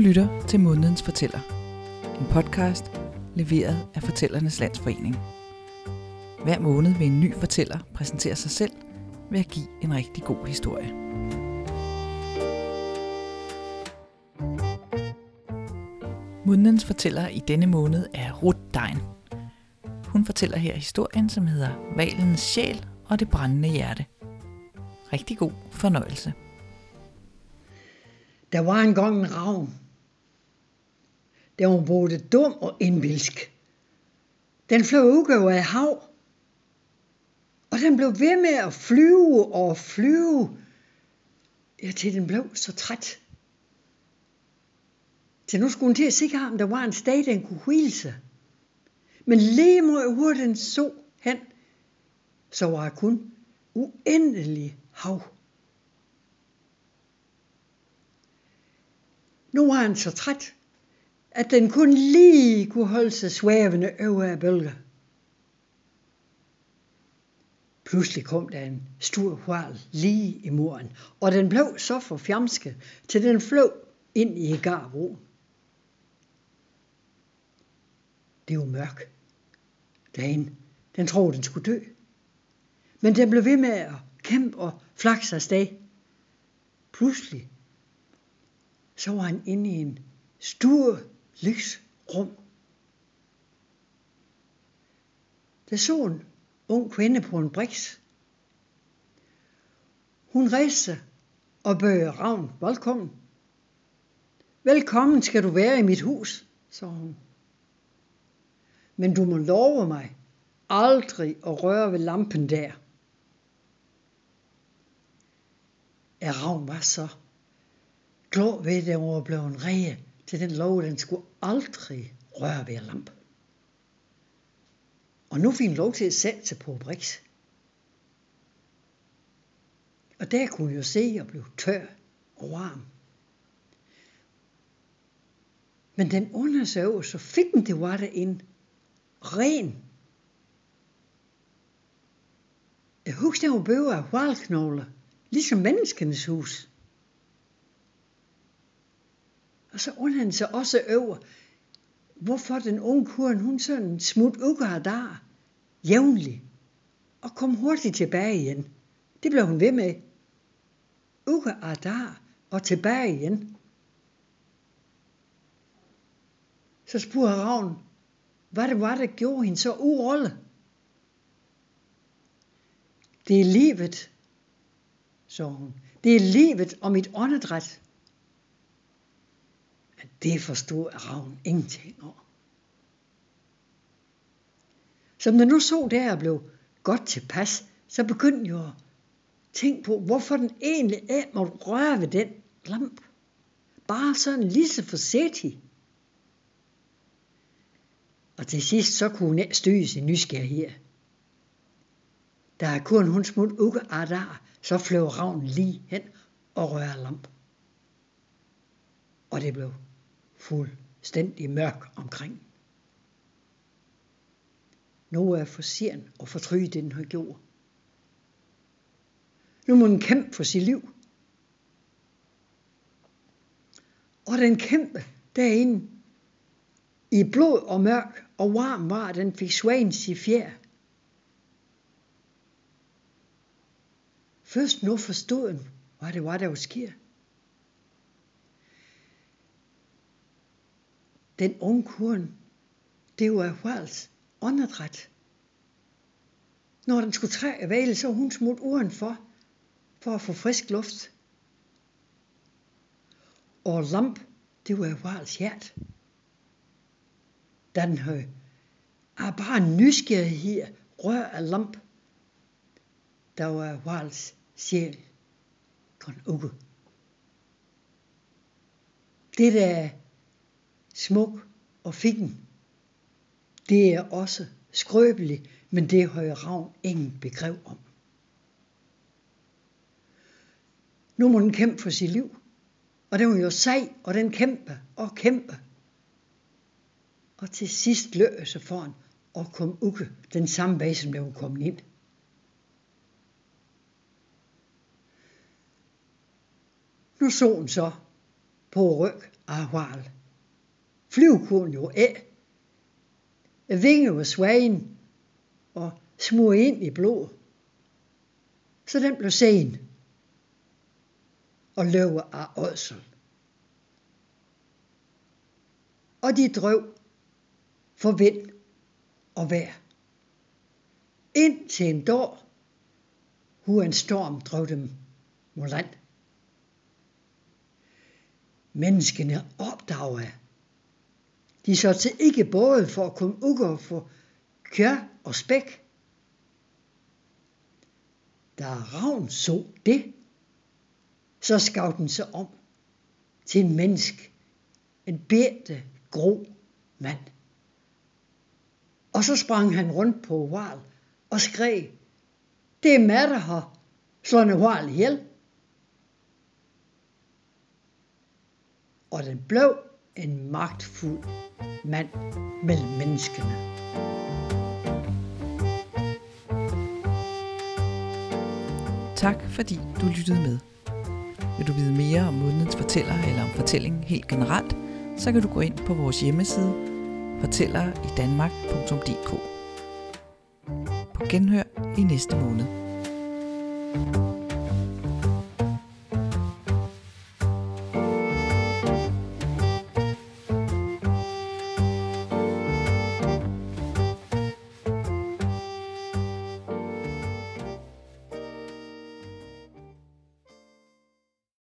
lytter til Månedens Fortæller. En podcast leveret af Fortællernes Landsforening. Hver måned vil en ny fortæller præsentere sig selv ved at give en rigtig god historie. Månedens fortæller i denne måned er Ruth Dein. Hun fortæller her historien, som hedder Valens sjæl og det brændende hjerte. Rigtig god fornøjelse. Der var engang en ravn. Der var både dum og indvilsk. Den fløj ud af hav. Og den blev ved med at flyve og flyve, ja, til den blev så træt. Så nu skulle hun til at sikre ham, der var en sted, den kunne hvile sig. Men lige mod hvor den så hen, så var der kun uendelig hav. Nu var han så træt, at den kun lige kunne holde sig svævende over af bølger. Pludselig kom der en stor hval lige i muren, og den blev så forfjamsket, til den fløj ind i garroen. Det var mørk. Dagen, den troede, den skulle dø. Men den blev ved med at kæmpe og flakse afsted. Pludselig så var han inde i en stor lysrum. Der så en ung kvinde på en briks. Hun rejste og bød Ravn velkommen. Velkommen skal du være i mit hus, sagde hun. Men du må love mig aldrig at røre ved lampen der. Ja, Ravn var så glad ved, at den var blevet ræge til den lov, den skulle aldrig røre ved lamp. Og nu fik han lov til at sætte sig på Brix. Og der kunne jeg jo se jeg blev tør og varm. Men den under så fik den det var der en ren. Jeg husker, der var bøger af hvalknogler, ligesom menneskenes hus. Og så undrer han sig også over, hvorfor den unge kurven, hun sådan smut uger der jævnligt og kom hurtigt tilbage igen. Det blev hun ved med. Uger af der og tilbage igen. Så spurgte Ravn, hvad det var, der gjorde hende så urolle. Det er livet, så hun. Det er livet og mit åndedræt. Det forstod Ravn ingenting over. Som den nu så der og blev godt tilpas, så begyndte jeg at tænke på, hvorfor den egentlig af måtte røre ved den lamp. Bare sådan lige så forsigtigt. Og til sidst så kunne hun ikke styre sin nysgerrighed. Da kun hun smut uge adar, så fløj ravnen lige hen og rørte lamp. Og det blev fuldstændig mørk omkring. Nu er for sent og fortryde det, den har gjort. Nu må den kæmpe for sit liv. Og den kæmpe derinde i blod og mørk og varm var, den fik svagen i fjer. Først nu forstod den, hvad det var, der var sket. Den unge korn, det var Hvals åndedræt. Når den skulle trække vale, så hun smut uren for, for at få frisk luft. Og lamp, det var Hvals hjert. Den havde er bare nysgerrighed rør af lamp. Der var Hvals sjæl kun uge. Det der smuk og fin. det er også skrøbeligt, men det har Ravn ingen begreb om. Nu må den kæmpe for sit liv, og den var jo sej, og den kæmpe og kæmpe. Og til sidst løb sig foran og kom uke den samme vej, som der var kommet ind. Nu så hun så, på ryg af hval. Flyv kunne jo ikke. Vinge var svagen og smur ind i blod. Så den blev sen og løber af ådsel. Og de drøv for vind og vejr. Indtil en dag, hvor en storm drev dem mod land. Menneskene opdagede, de så til ikke både for at kunne udgå for kør og spæk. Da Ravn så det, så skav den sig om til en menneske, en bedte, grå mand. Og så sprang han rundt på Val og skreg, det er mig, der har slået Val ihjel. Og den blev en magtfuld mand mellem menneskene. Tak fordi du lyttede med. Vil du vide mere om månedens fortæller eller om fortællingen helt generelt, så kan du gå ind på vores hjemmeside fortælleridanmark.dk. På genhør i næste måned. thank you